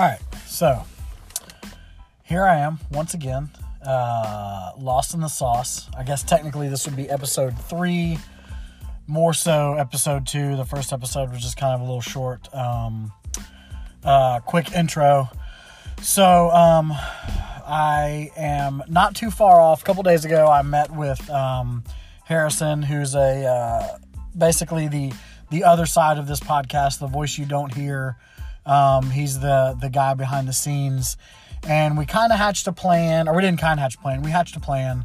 All right, so here I am once again, uh, lost in the sauce. I guess technically this would be episode three, more so episode two. The first episode was just kind of a little short, um, uh, quick intro. So um, I am not too far off. A couple days ago, I met with um, Harrison, who's a uh, basically the the other side of this podcast, the voice you don't hear. Um, he's the the guy behind the scenes, and we kind of hatched a plan, or we didn't kind of hatch a plan. We hatched a plan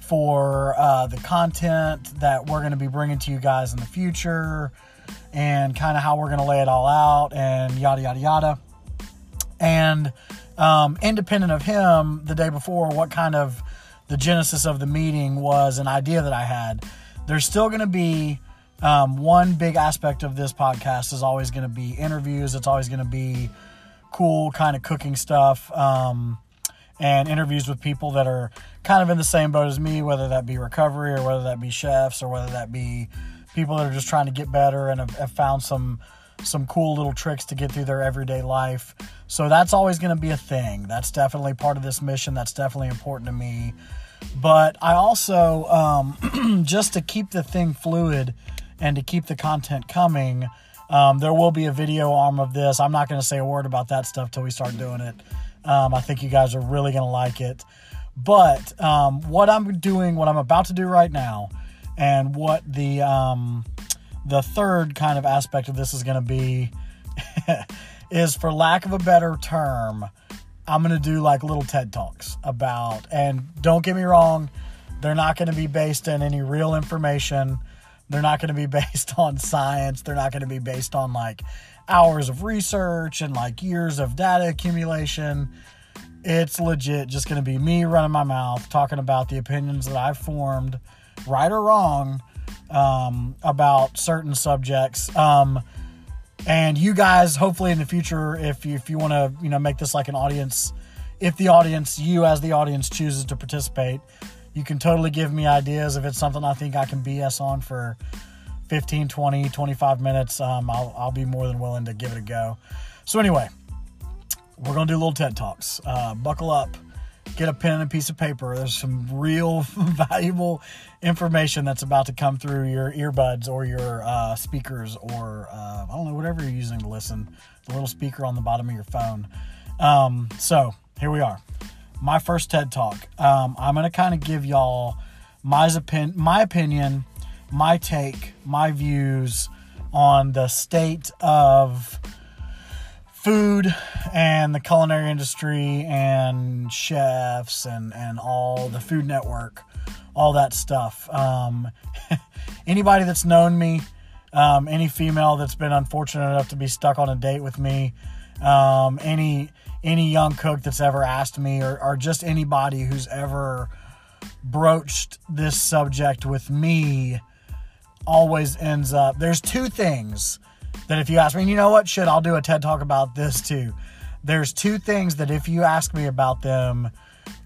for uh, the content that we're going to be bringing to you guys in the future, and kind of how we're going to lay it all out, and yada yada yada. And um, independent of him, the day before, what kind of the genesis of the meeting was an idea that I had. There's still going to be um, one big aspect of this podcast is always going to be interviews. It's always going to be cool kind of cooking stuff um, and interviews with people that are kind of in the same boat as me, whether that be recovery or whether that be chefs or whether that be people that are just trying to get better and have, have found some some cool little tricks to get through their everyday life. So that's always going to be a thing. That's definitely part of this mission. That's definitely important to me. But I also, um, just to keep the thing fluid and to keep the content coming, um, there will be a video arm of this. I'm not going to say a word about that stuff till we start doing it. Um, I think you guys are really going to like it. But um, what I'm doing, what I'm about to do right now, and what the um, the third kind of aspect of this is going to be is, for lack of a better term, I'm going to do like little TED Talks about, and don't get me wrong, they're not going to be based in any real information. They're not going to be based on science. They're not going to be based on like hours of research and like years of data accumulation. It's legit just going to be me running my mouth talking about the opinions that I've formed, right or wrong, um, about certain subjects. Um, and you guys, hopefully in the future, if you, if you want to, you know, make this like an audience, if the audience, you as the audience chooses to participate, you can totally give me ideas if it's something I think I can BS on for 15, 20, 25 minutes. Um, I'll, I'll be more than willing to give it a go. So, anyway, we're going to do little TED Talks. Uh, buckle up, get a pen and a piece of paper. There's some real valuable information that's about to come through your earbuds or your uh, speakers or, uh, I don't know, whatever you're using to listen. The little speaker on the bottom of your phone. Um, so, here we are my first TED Talk. Um, I'm going to kind of give y'all my, my opinion, my take, my views on the state of food and the culinary industry and chefs and, and all the Food Network, all that stuff. Um, anybody that's known me, um, any female that's been unfortunate enough to be stuck on a date with me, um, any any young cook that's ever asked me, or, or just anybody who's ever broached this subject with me, always ends up. There's two things that if you ask me, and you know what, shit, I'll do a TED talk about this too. There's two things that if you ask me about them,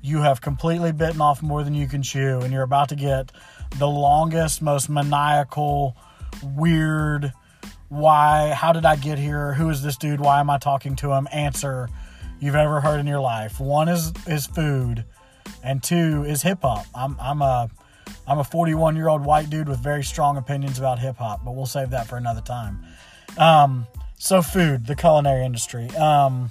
you have completely bitten off more than you can chew, and you're about to get the longest, most maniacal, weird, why, how did I get here? Who is this dude? Why am I talking to him? Answer you've ever heard in your life. One is is food, and two is hip hop. I'm I'm a I'm a 41 year old white dude with very strong opinions about hip hop, but we'll save that for another time. Um, so food, the culinary industry. Um,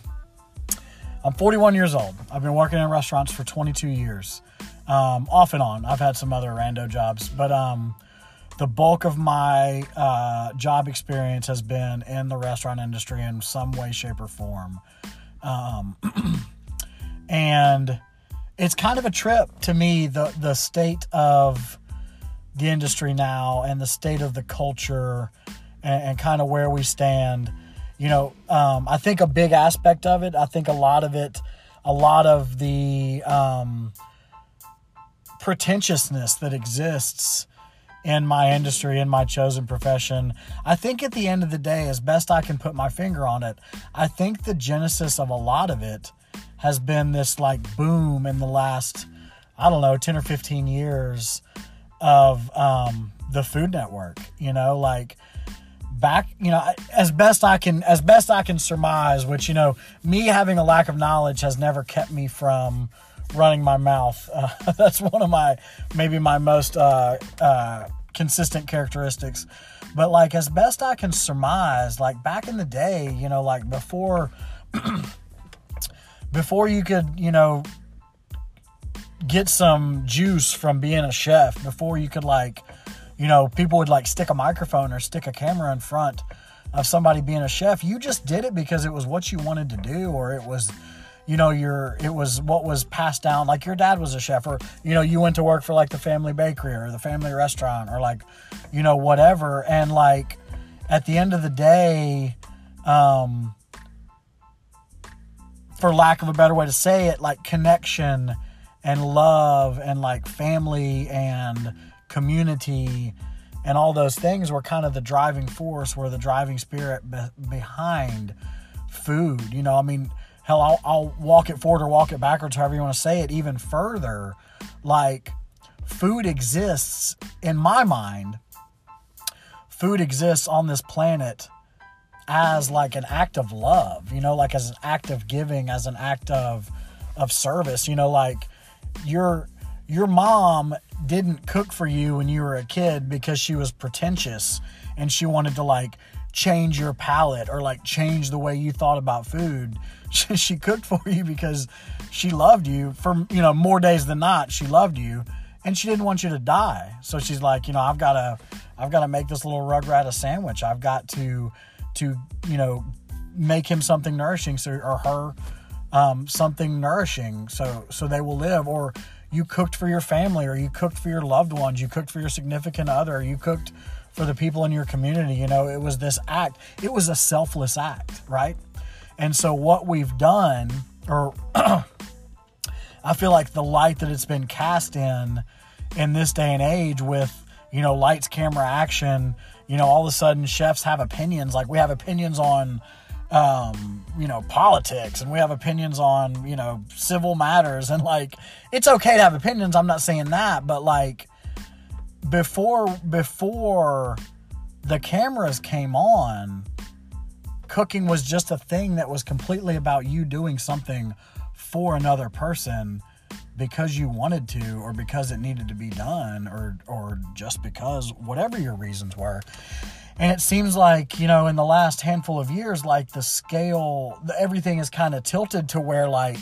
I'm 41 years old. I've been working in restaurants for 22 years, um, off and on. I've had some other rando jobs, but um, the bulk of my uh, job experience has been in the restaurant industry in some way, shape, or form. Um, and it's kind of a trip to me the the state of the industry now and the state of the culture and, and kind of where we stand. You know, um, I think a big aspect of it. I think a lot of it, a lot of the um, pretentiousness that exists in my industry, in my chosen profession. I think at the end of the day, as best I can put my finger on it, I think the genesis of a lot of it has been this like boom in the last, I don't know, 10 or 15 years of um, the Food Network. You know, like back you know as best i can as best i can surmise which you know me having a lack of knowledge has never kept me from running my mouth uh, that's one of my maybe my most uh, uh, consistent characteristics. But like as best i can surmise like back in the day you know like before before you could you know get some juice from being a chef before you could like you know people would like stick a microphone or stick a camera in front of somebody being a chef you just did it because it was what you wanted to do or it was you know your it was what was passed down like your dad was a chef or you know you went to work for like the family bakery or the family restaurant or like you know whatever and like at the end of the day um for lack of a better way to say it like connection and love and like family and community and all those things were kind of the driving force, were the driving spirit be- behind food. You know, I mean, hell, I'll, I'll walk it forward or walk it backwards, however you want to say it, even further. Like, food exists in my mind. Food exists on this planet as like an act of love, you know, like as an act of giving, as an act of of service, you know, like your your mom didn't cook for you when you were a kid because she was pretentious and she wanted to like change your palate or like change the way you thought about food. She, cooked for you because she loved you for you know more days than not. She loved you and she didn't want you to die. So she's like, you know, I've got to I've got to make this little rugrat a sandwich. I've got to to you know make him something nourishing so or her um, something nourishing so so they will live or you cooked for your family or you cooked for your loved ones you cooked for your significant other you cooked for the people in your community you know it was this act it was a selfless act right and so what we've done or i feel like the light that it's been cast in in this day and age with you know lights camera action you know all of a sudden chefs have opinions like we have opinions on um, you know, politics and we have opinions on, you know, civil matters. And like, it's okay to have opinions. I'm not saying that, but like, before, before the cameras came on, cooking was just a thing that was completely about you doing something for another person because you wanted to or because it needed to be done or or just because whatever your reasons were. And it seems like you know in the last handful of years like the scale everything is kind of tilted to where like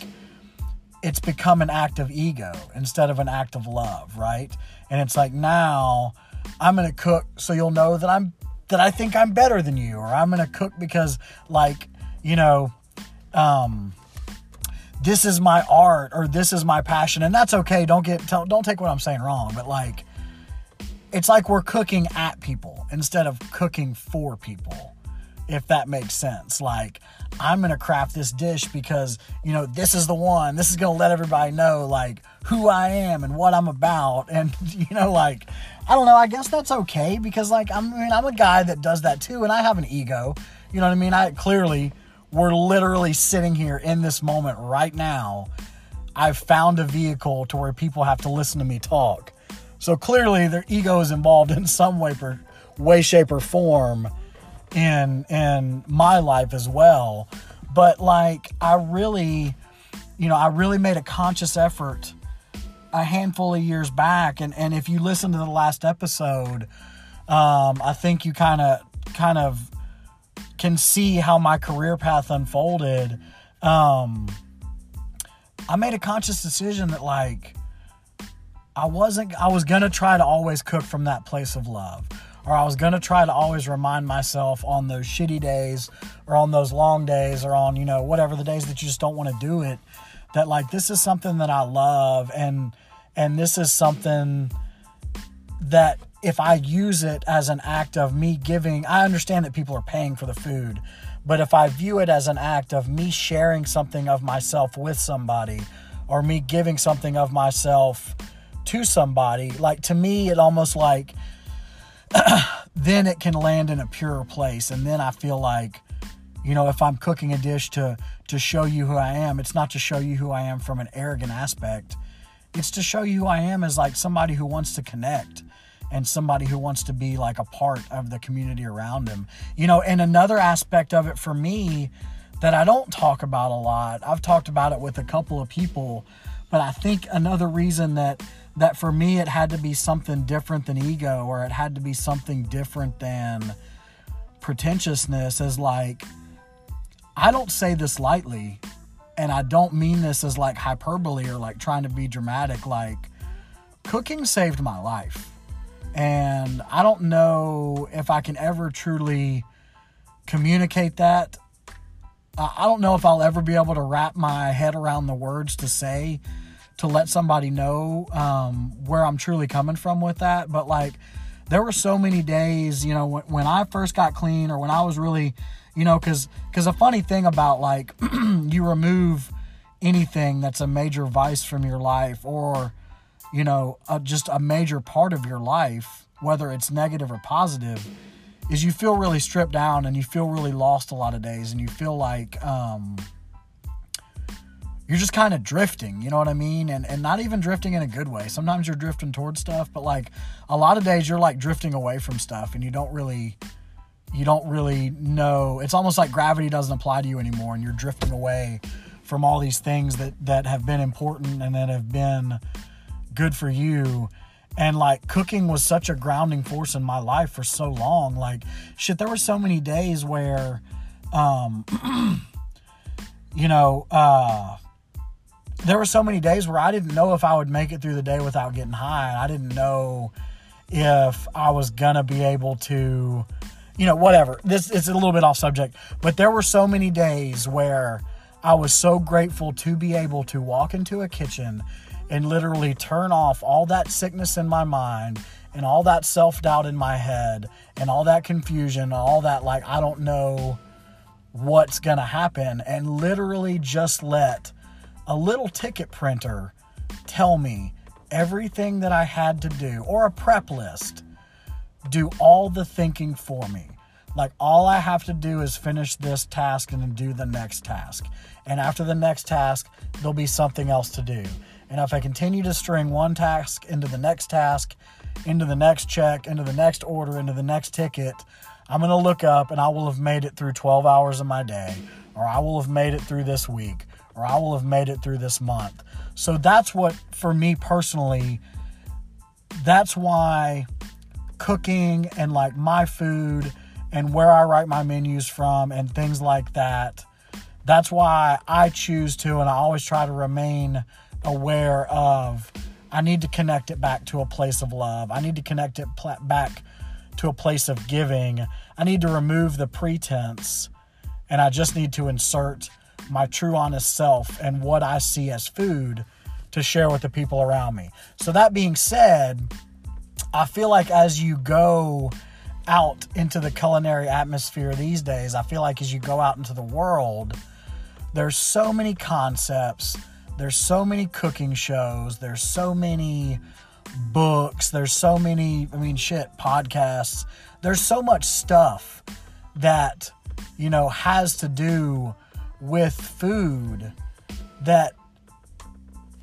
it's become an act of ego instead of an act of love right? And it's like now i'm gonna cook so you'll know that i'm that i think i'm better than you or i'm gonna cook because like you know um this is my art or this is my passion and that's okay. Don't get don't take what i'm saying wrong but like it's like we're cooking at people instead of cooking for people if that makes sense. Like i'm gonna craft this dish because you know this is the one. This is gonna let everybody know like who i am and what i'm about and you know like i don't know i guess that's okay because like i'm I mean, i'm a guy that does that too and i have an ego you know what i mean? I clearly we're literally sitting here in this moment right now. I've found a vehicle to where people have to listen to me talk. So clearly, their ego is involved in some way, per, way, shape, or form in in my life as well. But like, I really, you know, I really made a conscious effort a handful of years back, and and if you listen to the last episode, um, I think you kind of kind of can see how my career path unfolded. Um, I made a conscious decision that like I wasn't I was to try to always cook from that place of love or I was to try to always remind myself on those shitty days or on those long days or on, you know, whatever the days that you just don't want to do it that like this is something that I love and and this is something that if I use it as an act of me giving, I understand that people are paying for the food, but if I view it as an act of me sharing something of myself with somebody or me giving something of myself to somebody, like to me, it almost like then it can land in a pure place. And then I feel like, you know, if I'm cooking a dish to to show you who I am, it's not to show you who I am from an arrogant aspect. It's to show you who I am as like somebody who wants to connect and somebody who wants to be like a part of the community around him. You know, and another aspect of it for me that I don't talk about a lot. I've talked about it with a couple of people, but I think another reason that that for me it had to be something different than ego or it had to be something different than pretentiousness is like I don't say this lightly and I don't mean this as like hyperbole or like trying to be dramatic like cooking saved my life. And I don't know if I can ever truly communicate that. I don't know if I'll ever be able to wrap my head around the words to say to let somebody know um, where I'm truly coming from with that. But like, there were so many days, you know, when, when I first got clean or when I was really, you know, because because a funny thing about like you remove anything that's a major vice from your life or you know, a, just a major part of your life, whether it's negative or positive, is you feel really stripped down and you feel really lost a lot of days and you feel like um, you're just kind of drifting, you know what I mean? And, and not even drifting in a good way. Sometimes you're drifting towards stuff, but like a lot of days you're like drifting away from stuff and you don't really you don't really know. It's almost like gravity doesn't apply to you anymore and you're drifting away from all these things that that have been important and that have been good for you and like cooking was such a grounding force in my life for so long like shit there were so many days where um you know uh there were so many days where I didn't know if I would make it through the day without getting high. I didn't know if I was gonna be able to, you know, whatever. This it's a little bit off subject, but there were so many days where I was so grateful to be able to walk into a kitchen and literally turn off all that sickness in my mind and all that self doubt in my head and all that confusion, all that like, I don't know what's going to happen, and literally just let a little ticket printer tell me everything that I had to do or a prep list do all the thinking for me. Like all I have to do is finish this task and then do the next task. And after the next task, there'll be something else to do. And if I continue to string one task into the next task, into the next check, into the next order, into the next ticket, I'm going to look up and I will have made it through 12 hours of my day, or I will have made it through this week, or I will have made it through this month. So that's what, for me personally, that's why cooking and like my food and where I write my menus from and things like that. That's why I choose to, and I always try to remain aware of I need to connect it back to a place of love. I need to connect it pl- back to a place of giving. I need to remove the pretense and I just need to insert my true honest self and what I see as food to share with the people around me. So, that being said, I feel like as you go out into the culinary atmosphere these days, I feel like as you go out into the world, there's so many concepts there's so many cooking shows, there's so many books, there's so many, I mean, shit, podcasts. There's so much stuff that, you know, has to do with food that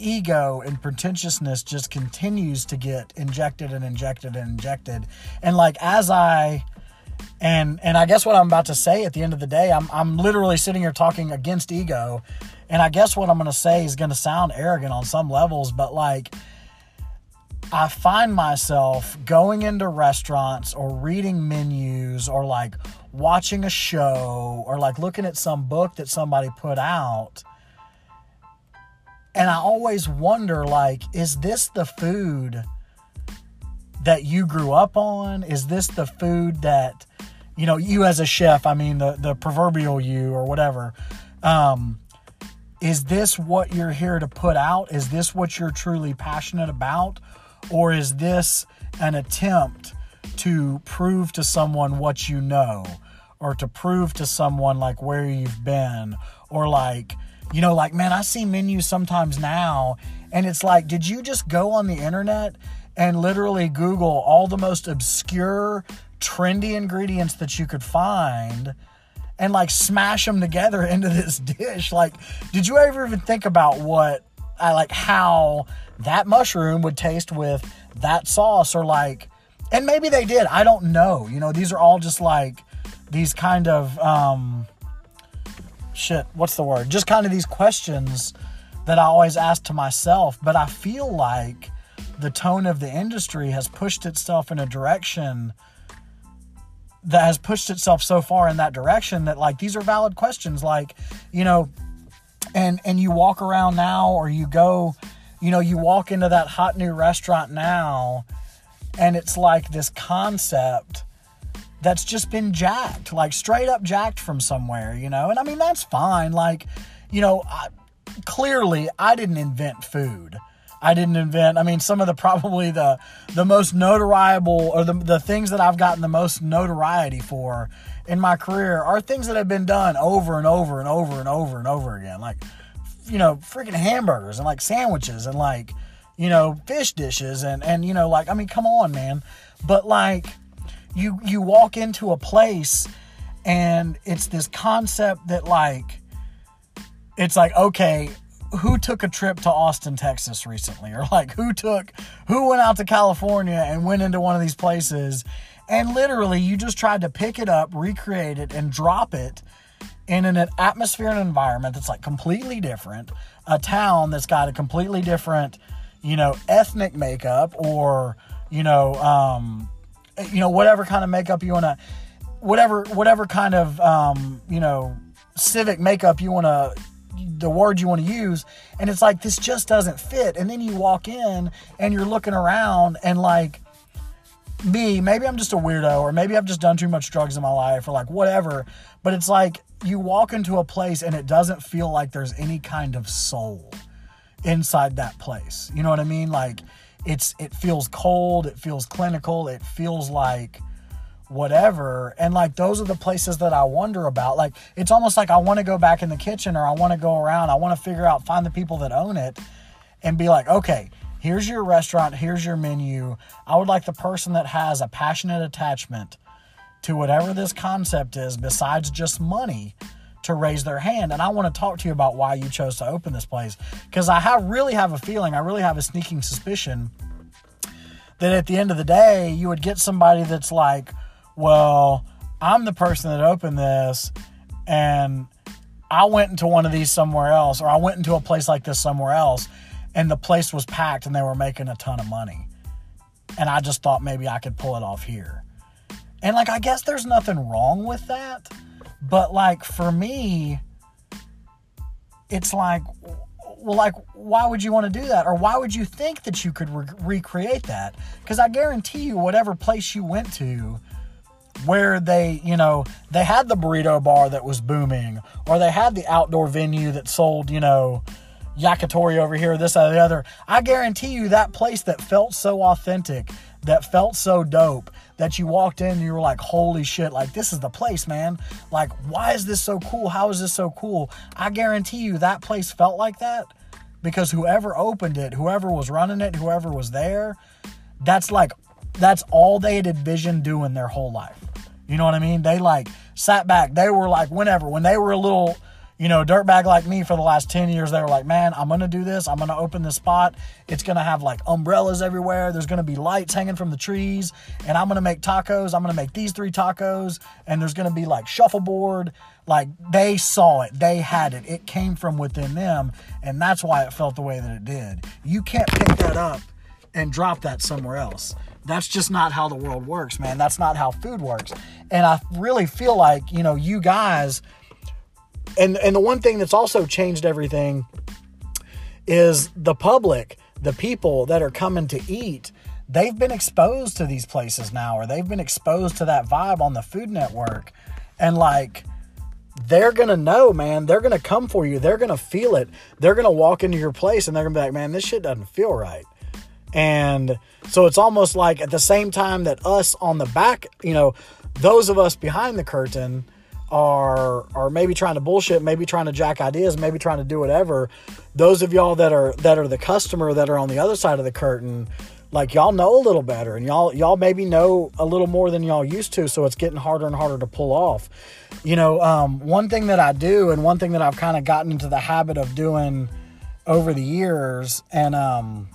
ego and pretentiousness just continues to get injected and injected and injected. And like as I and and I guess what I'm about to say at the end of the day, I'm I'm literally sitting here talking against ego and I guess what I'm going to say is going to sound arrogant on some levels, but like, I find myself going into restaurants or reading menus or like watching a show or like looking at some book that somebody put out. And I always wonder like, is this the food that you grew up on? Is this the food that, you know, you as a chef, I mean, the, the proverbial you or whatever, um, is this what you're here to put out? Is this what you're truly passionate about? Or is this an attempt to prove to someone what you know? Or to prove to someone like where you've been? Or like, you know, like, man, I see menus sometimes now, and it's like, did you just go on the internet and literally Google all the most obscure, trendy ingredients that you could find? and like smash them together into this dish. Like, did you ever even think about what I like how that mushroom would taste with that sauce or like and maybe they did. I don't know. You know, these are all just like these kind of um, shit. What's the word? Just kind of these questions that I always ask to myself. But I feel like the tone of the industry has pushed itself in a direction that has pushed itself so far in that direction that like these are valid questions like you know and and you walk around now or you go you know you walk into that hot new restaurant now and it's like this concept that's just been jacked like straight up jacked from somewhere you know and i mean that's fine like you know I, clearly i didn't invent food I didn't invent. I mean, some of the probably the the most notoriable or the the things that I've gotten the most notoriety for in my career are things that have been done over and over and over and over and over again. Like, you know, freaking hamburgers and like sandwiches and like, you know, fish dishes and and you know, like I mean, come on, man. But like, you you walk into a place and it's this concept that like it's like okay who took a trip to Austin, Texas recently, or like who took, who went out to California and went into one of these places, and literally you just tried to pick it up, recreate it, and drop it in an atmosphere and environment that's like completely different, a town that's got a completely different, you know, ethnic makeup or you know, um, you know, whatever kind of makeup you want to, whatever, whatever kind of, um, you know, civic makeup you want to the word you want to use and it's like this just doesn't fit. And then you walk in and you're looking around and like me maybe i'm just a weirdo or maybe i've just done too much drugs in my life or like whatever. But it's like you walk into a place and it doesn't feel like there's any kind of soul inside that place. You know what i mean? Like it's it feels cold it feels clinical it feels like whatever. And like those are the places that I wonder about. Like it's almost like I want to go back in the kitchen or I want to go around, I want to figure out, find the people that own it and be like, okay, here's your restaurant, here's your menu. I would like the person that has a passionate attachment to whatever this concept is besides just money to raise their hand and I want to talk to you about why you chose to open this place because I have really have a feeling, I really have a sneaking suspicion that at the end of the day you would get somebody that's like well, I'm the person that opened this and I went into one of these somewhere else, or I went into a place like this somewhere else, and the place was packed and they were making a ton of money. And I just thought maybe I could pull it off here. And like, I guess there's nothing wrong with that. But like, for me, it's like, well, like, why would you want to do that? Or why would you think that you could re- recreate that? Because I guarantee you, whatever place you went to, where they, you know, they had the burrito bar that was booming, or they had the outdoor venue that sold, you know, yakitori over here, this, or the other. I guarantee you that place that felt so authentic, that felt so dope, that you walked in and you were like, holy shit, like this is the place, man. Like, why is this so cool? How is this so cool? I guarantee you that place felt like that because whoever opened it, whoever was running it, whoever was there, that's like, that's all they had envisioned doing their whole life. You know what I mean? They like sat back. They were like, whenever, when they were a little, you know, dirtbag like me for the last 10 years, they were like, man, I'm to do this. I'm to open this spot. It's to have like umbrellas everywhere. There's to be lights hanging from the trees. And I'm to make tacos. I'm to make these three tacos. And there's to be like shuffleboard. Like they saw it. They had it. It came from within them. And that's why it felt the way that it did. You can't pick that up and drop that somewhere else. That's just not how the world works, man. That's not how food works. And I really feel like, you know, you guys and and the one thing that's also changed everything is the public, the people that are coming to eat, they've been exposed to these places now or they've been exposed to that vibe on the Food Network. And like they're gonna know, man. They're gonna come for you. They're gonna feel it. They're gonna walk into your place and they're gonna be like, man, this shit doesn't feel right. And so it's almost like at the same time that us on the back, you know, those of us behind the curtain are are maybe trying to bullshit, maybe trying to jack ideas, maybe trying to do whatever. Those of y'all that are that are the customer that are on the other side of the curtain, like y'all know a little better and y'all y'all maybe know a little more than y'all used to, so it's getting harder and harder to pull off. You know, um, one thing that I do and one thing that I've kind of gotten into the habit of doing over the years and um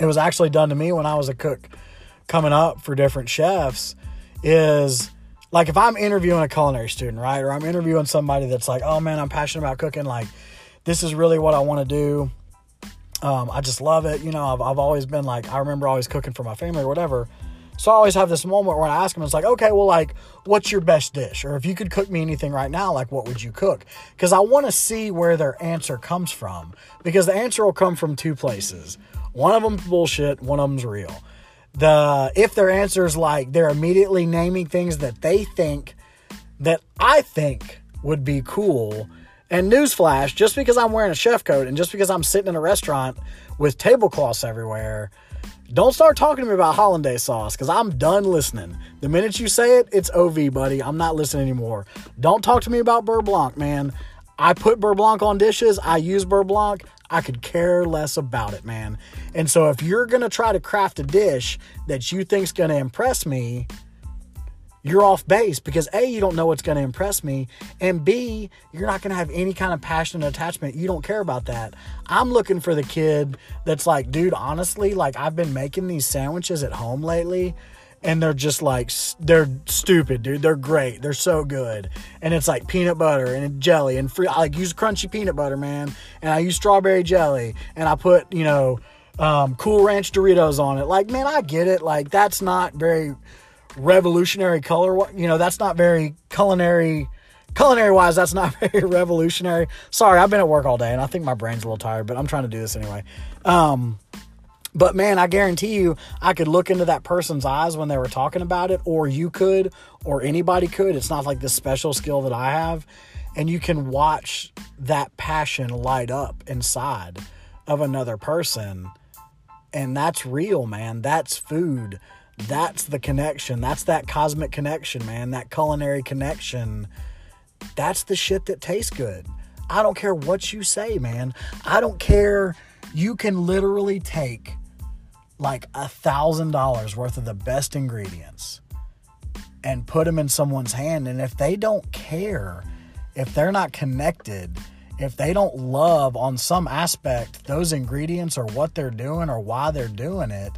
it was actually done to me when I was a cook coming up for different chefs is like if I'm interviewing a culinary student, right? Or I'm interviewing somebody that's like, oh man, I'm passionate about cooking. Like, this is really what I want to do. Um, I just love it. You know, I've, I've always been like, I remember always cooking for my family or whatever. So I always have this moment where I ask them, it's like, okay, well, like, what's your best dish? Or if you could cook me anything right now, like, what would you cook? Because I want to see where their answer comes from. Because the answer will come from two places. One of them's bullshit, one of them's real. The if their answer is like they're immediately naming things that they think that I think would be cool. And newsflash, just because I'm wearing a chef coat and just because I'm sitting in a restaurant with tablecloths everywhere don't start talking to me about hollandaise sauce because I'm done listening. The minute you say it, it's OV, buddy. I'm not listening anymore. Don't talk to me about beurre blanc, man. I put beurre blanc on dishes. I use beurre blanc. I could care less about it, man. And so if you're going to try to craft a dish that you think's going to impress me, you're off base because A, you don't know what's going to impress me, and B, you're not going to have any kind of passion and attachment. You don't care about that. I'm looking for the kid that's like, dude, honestly, like I've been making these sandwiches at home lately. And they're just like, they're stupid, dude. They're great. They're so good. And it's like peanut butter and jelly and free. I like use crunchy peanut butter, man. And I use strawberry jelly. And I put, you know, um, Cool Ranch Doritos on it. Like, man, I get it. Like, that's not very revolutionary color. You know, that's not very culinary. Culinary wise, that's not very revolutionary. Sorry, I've been at work all day and I think my brain's a little tired, but I'm trying to do this anyway. Um, but man, I guarantee you, I could look into that person's eyes when they were talking about it, or you could, or anybody could. It's not like this special skill that I have. And you can watch that passion light up inside of another person. And that's real, man. That's food. That's the connection. That's that cosmic connection, man. That culinary connection. That's the shit that tastes good. I don't care what you say, man. I don't care. You can literally take like a thousand dollars worth of the best ingredients and put them in someone's hand. And if they don't care, if they're not connected, if they don't love on some aspect those ingredients or what they're doing or why they're doing it,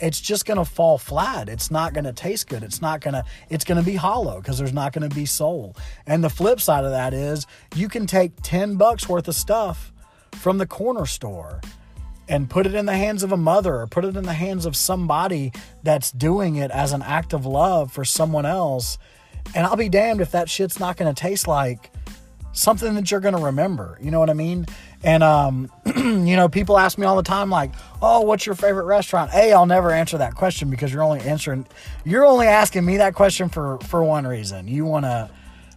it's just going to fall flat. It's not going to taste good. It's not going to it's going to be hollow because there's not going to be soul. And the flip side of that is you can take 10 bucks worth of stuff from the corner store and put it in the hands of a mother or put it in the hands of somebody that's doing it as an act of love for someone else. And I'll be damned if that shit's not going to taste like something that you're going to remember. You know what I mean? And, um, you know, people ask me all the time, like, oh, what's your favorite restaurant? A, I'll never answer that question because you're only answering, you're only asking me that question for, for one reason. You want to,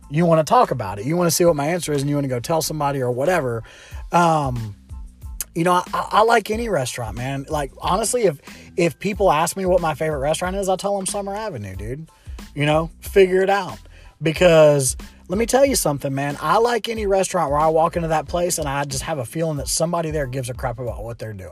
you want to talk about it. You want to see what my answer is and you want to go tell somebody or whatever. Um, you know, I, I, like any restaurant, man. Like honestly, if if people ask me what my favorite restaurant is, I'll tell them Summer Avenue, dude. You know, figure it out. Because let me tell you something, man. I like any restaurant where I walk into that place and I just have a feeling that somebody there gives a crap about what they're doing.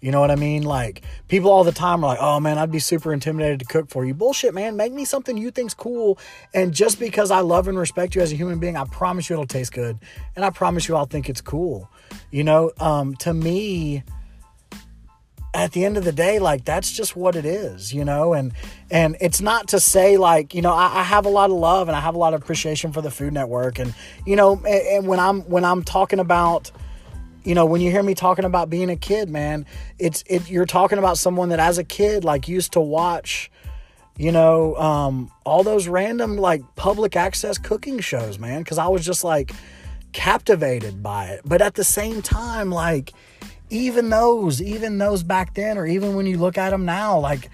You know what I mean? Like people all the time are like, "Oh man, I'd be super intimidated to cook for you." Bullshit, man. Make me something you think's cool, and just because I love and respect you as a human being, I promise you it'll taste good, and I promise you I'll think it's cool. You know, um, to me, at the end of the day, like that's just what it is, you know, and and it's not to say like you know I, I, have a lot of love and I have a lot of appreciation for the Food Network, and you know, and, and when I'm when I'm talking about, you know, when you hear me talking about being a kid, man, it's it you're talking about someone that as a kid like used to watch, you know, um, all those random like public access cooking shows, man, because I was just like captivated by it. But at the same time, like, even those, even those back then, or even when you look at them now, like,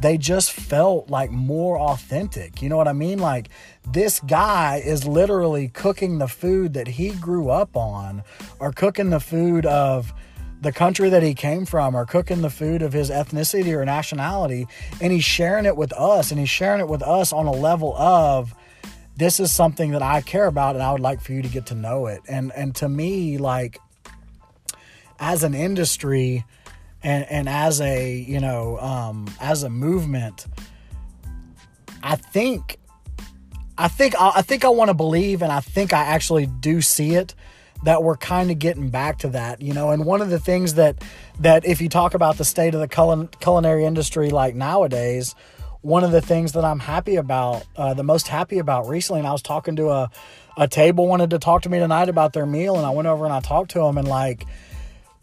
they just felt like more authentic. You know what I mean? Like, this guy is literally cooking the food that he grew up on, or cooking the food of the country that he came from, or cooking the food of his ethnicity or nationality, and he's sharing it with us, and he's sharing it with us on a level of, this is something that I care about and I would like for you to get to know it. And and to me, like as an industry and and as a, you know, um, as a movement, I think I think I think I want to believe and I think I actually do see it that we're kind of getting back to that, you know. And one of the things that that if you talk about the state of the culin- culinary industry like nowadays, one of the things that I'm happy about, uh, the most happy about recently, and I was talking to a a table wanted to talk to me tonight about their meal, and I went over and I talked to them and like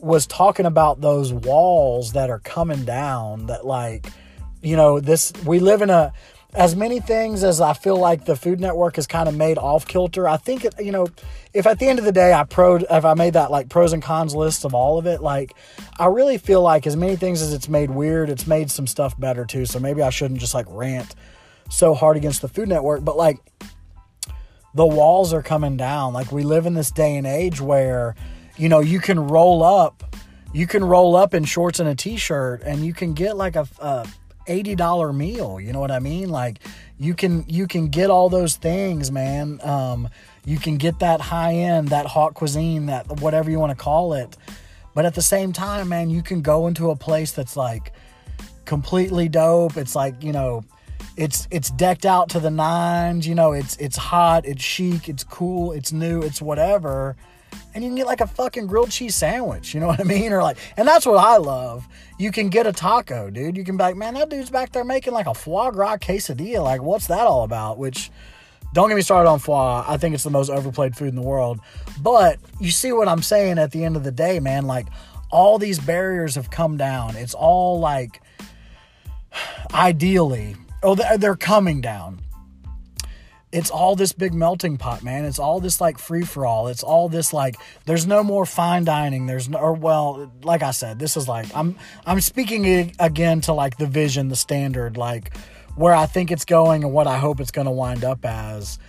was talking about those walls that are coming down that like you know this we live in a as many things as I feel like the Food Network has kind of made off kilter. I think it, you know, if at the end of the day I pro, if I made that like pros and cons list of all of it, like I really feel like as many things as it's made weird, it's made some stuff better too. So maybe I shouldn't just like rant so hard against the Food Network, but like the walls are coming down. Like we live in this day and age where, you know, you can roll up, you can roll up in shorts and a t-shirt, and you can get like a, a $80 meal you know what i mean? Like you can you can get all those things man. Um, you can get that high end that hot cuisine that whatever you want to call it. But at the same time man you can go into a place that's like completely dope. It's like you know it's it's decked out to the nines you know it's it's hot it's chic it's cool it's new it's whatever and you can get like a fucking grilled cheese sandwich. You know what I mean? Or like, and that's what I love. You can get a taco, dude. You can be like, man, that dude's back there making like a foie gras quesadilla. Like, what's that all about? Which, don't get me started on foie. I think it's the most overplayed food in the world. But you see what I'm saying at the end of the day, man. Like, all these barriers have come down. It's all like, ideally, oh, they're coming down it's all this big melting pot, man. It's all this like free for all. It's all this like there's no more fine dining. There's no or well, like I said, this is like I'm I'm speaking again to like the vision, the standard, like where I think it's going and what I hope it's going to wind up as.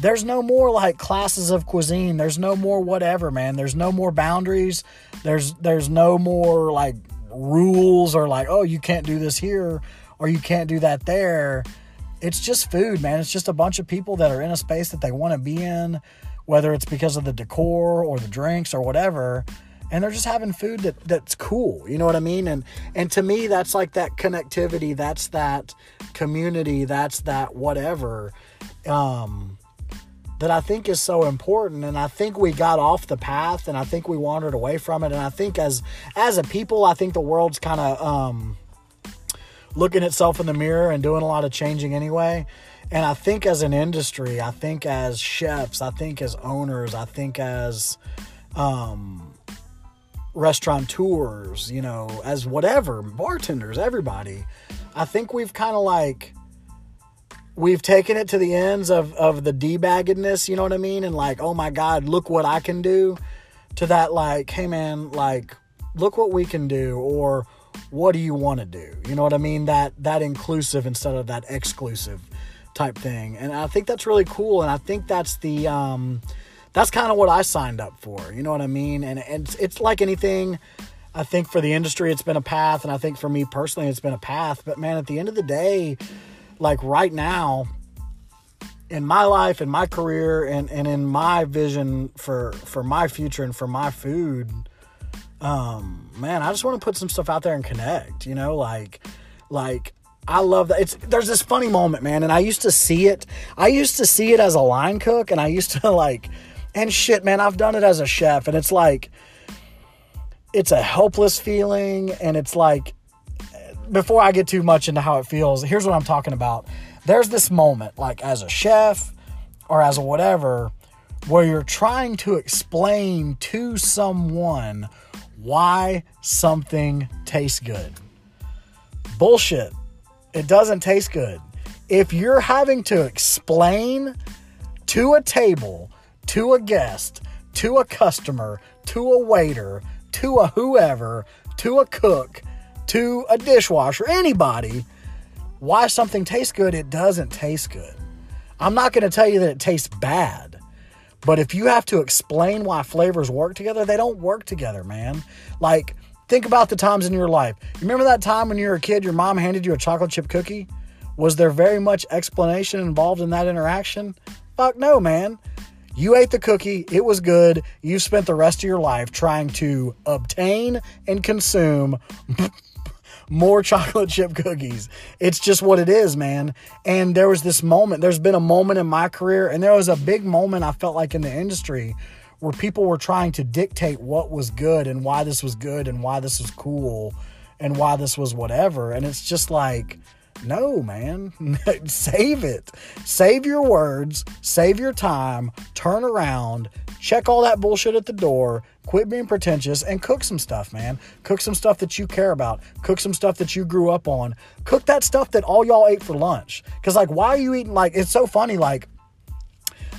There's no more like classes of cuisine. There's no more whatever, man. There's no more boundaries. There's there's no more like rules or like oh you can't do this here or you can't do that there it's just food, man. It's just a bunch of people that are in a space that they want to be in, whether it's because of the decor or the drinks or whatever. And they're just having food that, that's cool. You know what I mean? And and to me, that's like that connectivity, that's that community, that's that whatever. Um, that I think is so important and I think we got off the path and I think we wandered away from it and I think as as a people I think the world's kind of um looking itself in the mirror and doing a lot of changing anyway. And I think as an industry, I think as chefs, I think as owners, I think as um, restaurateurs, you know, as whatever, bartenders, everybody, I think we've kind of like we've taken it to the ends of, of the debaggedness, you know what I mean? And like, oh my God, look what I can do. To that, like, hey man, like, look what we can do. Or what do you want to do? You know what I mean? That that inclusive instead of that exclusive type thing. And I think that's really cool. And I think that's the um, that's kind of what I signed up for. You know what I mean? And, and it's, it's like anything. I think for the industry, it's been a path, and I think for me personally, it's been a path. But man, at the end of the day, like right now, in my life, in my career, and, and in my vision for for my future and for my food, um, man, I just want to put some stuff out there and connect, you know, like, like, I love that. It's there's this funny moment, man, and I used to see it. I used to see it as a line cook, and I used to like, and shit, man, I've done it as a chef, and it's like, it's a helpless feeling, and it's like, before I get too much into how it feels, here's what I'm talking about. There's this moment, like as a chef or as a whatever, where you're trying to explain to someone why something tastes good. Bullshit. It doesn't taste good. If you're having to explain to a table, to a guest, to a customer, to a waiter, to a whoever, to a cook, to a dishwasher, anybody, why something tastes good, it doesn't taste good. I'm not going to tell you that it tastes bad. But if you have to explain why flavors work together, they don't work together, man. Like, think about the times in your life. Remember that time when you were a kid, your mom handed you a chocolate chip cookie? Was there very much explanation involved in that interaction? Fuck no, man. You ate the cookie, it was good. You spent the rest of your life trying to obtain and consume more chocolate chip cookies. It's just what it is, man. And there was this moment, there's been a moment in my career, and there was a big moment I felt like in the industry where people were trying to dictate what was good and why this was good and why this was cool and why this was whatever. And it's just like, no, man, save it. Save your words, save your time, turn around, check all that bullshit at the door, quit being pretentious, and cook some stuff, man. Cook some stuff that you care about. Cook some stuff that you grew up on. Cook that stuff that all y'all ate for lunch. Because, like, why are you eating? Like, it's so funny. Like,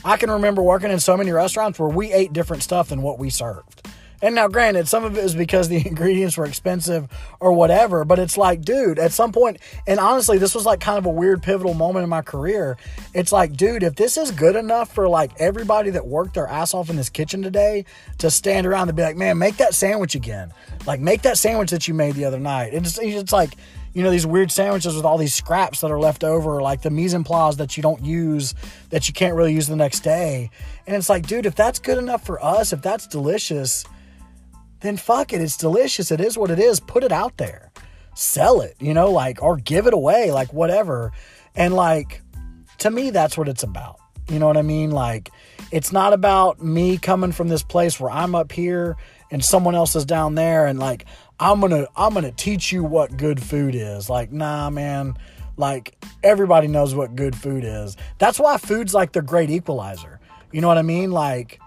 I can remember working in so many restaurants where we ate different stuff than what we served. And now, granted, some of it is because the ingredients were expensive or whatever, but it's like, dude, at some point, and honestly, this was like kind of a weird pivotal moment in my career. It's like, dude, if this is good enough for like everybody that worked their ass off in this kitchen today to stand around and be like, man, make that sandwich again. Like, make that sandwich that you made the other night. It's, it's like, you know, these weird sandwiches with all these scraps that are left over, like the mise en place that you don't use, that you can't really use the next day. And it's like, dude, if that's good enough for us, if that's delicious, then fuck it. It's delicious. It is what it is. Put it out there. Sell it, you know, like, or give it away, like, whatever. And, like, to me, that's what it's about. You know what I mean? Like, it's not about me coming from this place where I'm up here and someone else is down there and, like, I'm gonna I'm gonna teach you what good food is. Like, nah, man. Like everybody knows what good food is. That's why food's like the great equalizer. You know what I mean? Like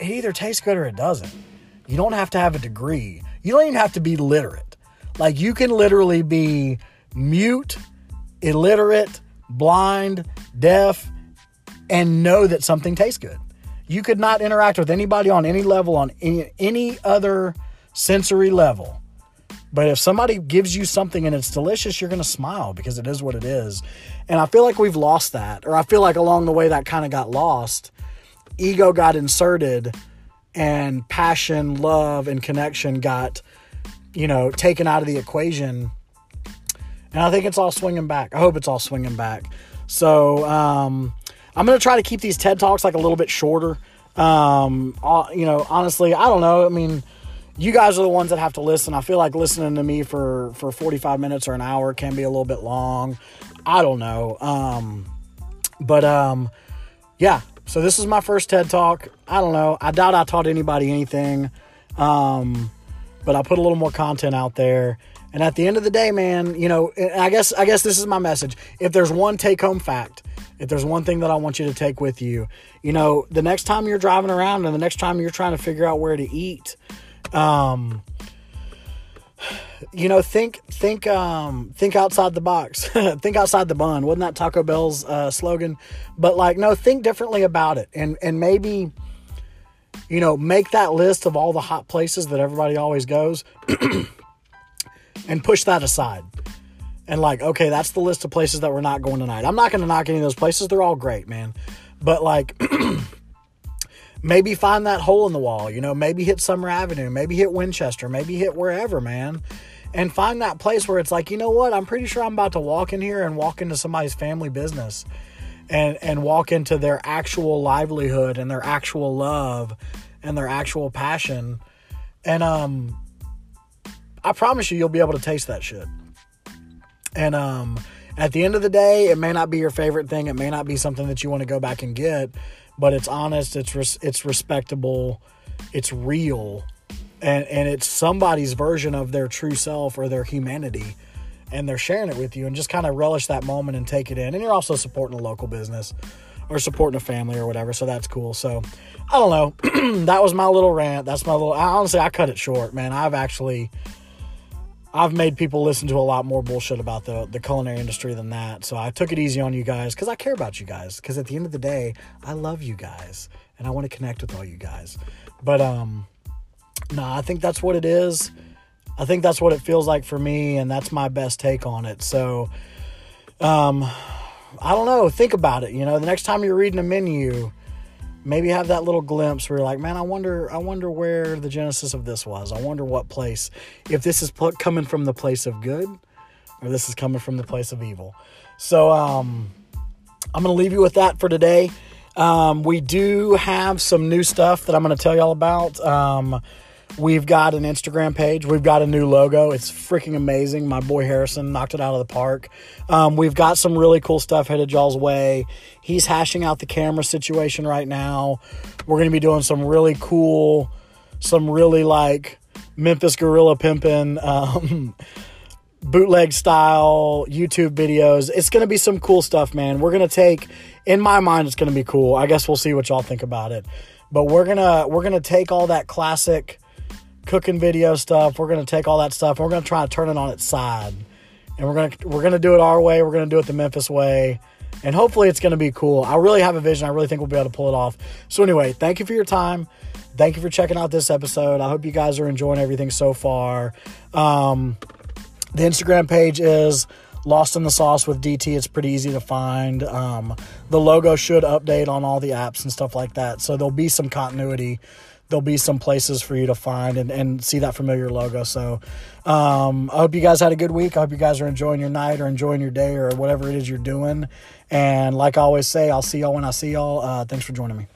it either tastes good or it doesn't. You don't have to have a degree. You don't even have to be literate. Like you can literally be mute, illiterate, blind, deaf, and know that something tastes good. You could not interact with anybody on any level, on any, any other sensory level. But if somebody gives you something and it's delicious, you're going to smile because it is what it is. And I feel like we've lost that, or I feel like along the way that kind of got lost. Ego got inserted and passion, love, and connection got, you know, taken out of the equation. And I think it's all swinging back. I hope it's all swinging back. So um, I'm going to try to keep these TED Talks like a little bit shorter. Um, uh, you know, honestly, I don't know. I mean, you guys are the ones that have to listen. I feel like listening to me for for 45 minutes or an hour can be a little bit long. I don't know. Um, but um, yeah. So this is my first TED Talk. I don't know. I doubt I taught anybody anything. Um, but I put a little more content out there. And at the end of the day, man, you know, I guess I guess this is my message. If there's one take home fact, if there's one thing that I want you to take with you, you know, the next time you're driving around and the next time you're trying to figure out where to eat, um, you know, think think um think outside the box. think outside the bun. Wasn't that Taco Bell's uh, slogan? But like, no, think differently about it, and and maybe, you know, make that list of all the hot places that everybody always goes, and push that aside. And like, okay, that's the list of places that we're not going tonight. I'm not going to knock any of those places. They're all great, man. But like. maybe find that hole in the wall, you know, maybe hit Summer Avenue, maybe hit Winchester, maybe hit wherever, man. And find that place where it's like, you know what, I'm pretty sure I'm about to walk in here and walk into somebody's family business and and walk into their actual livelihood and their actual love and their actual passion. And um I promise you you'll be able to taste that shit. And um at the end of the day, it may not be your favorite thing, it may not be something that you want to go back and get, but it's honest, it's res- it's respectable, it's real, and and it's somebody's version of their true self or their humanity, and they're sharing it with you, and just kind of relish that moment and take it in. And you're also supporting a local business or supporting a family or whatever, so that's cool. So I don't know. that was my little rant. That's my little. Honestly, I cut it short, man. I've actually I've made people listen to a lot more bullshit about the, the culinary industry than that. So I took it easy on you guys because I care about you guys. Because at the end of the day, I love you guys and I want to connect with all you guys. But um, no, nah, I think that's what it is. I think that's what it feels like for me, and that's my best take on it. So, um, I don't know. Think about it. You know, the next time you're reading a menu, maybe have that little glimpse where you're like, man, I wonder, I wonder where the genesis of this was. I wonder what place, if this is coming from the place of good, or this is coming from the place of evil. So, um, I'm gonna leave you with that for today. Um, we do have some new stuff that I'm gonna tell y'all about. Um, We've got an Instagram page. We've got a new logo. It's freaking amazing. My boy Harrison knocked it out of the park. Um, we've got some really cool stuff headed y'all's way. He's hashing out the camera situation right now. We're going to be doing some really cool, some really like Memphis Gorilla Pimpin', um, bootleg style YouTube videos. It's going to be some cool stuff, man. We're going to take, in my mind, it's going to be cool. I guess we'll see what y'all think about it. But we're going to, we're going to take all that classic cooking video stuff. We're going to take all that stuff we're going to try to turn it on its side. And we're going to, we're going to do it our way. We're going to do it the Memphis way. And hopefully it's going to be cool. I really have a vision. I really think we'll be able to pull it off. So anyway, thank you for your time. Thank you for checking out this episode. I hope you guys are enjoying everything so far. Um, the Instagram page is Lost in the Sauce with DT. It's pretty easy to find. Um, the logo should update on all the apps and stuff like that. So there'll be some continuity. There'll be some places for you to find and, and see that familiar logo. So um, I hope you guys had a good week. I hope you guys are enjoying your night or enjoying your day or whatever it is you're doing. And like I always say, I'll see y'all when I see y'all. Uh, thanks for joining me.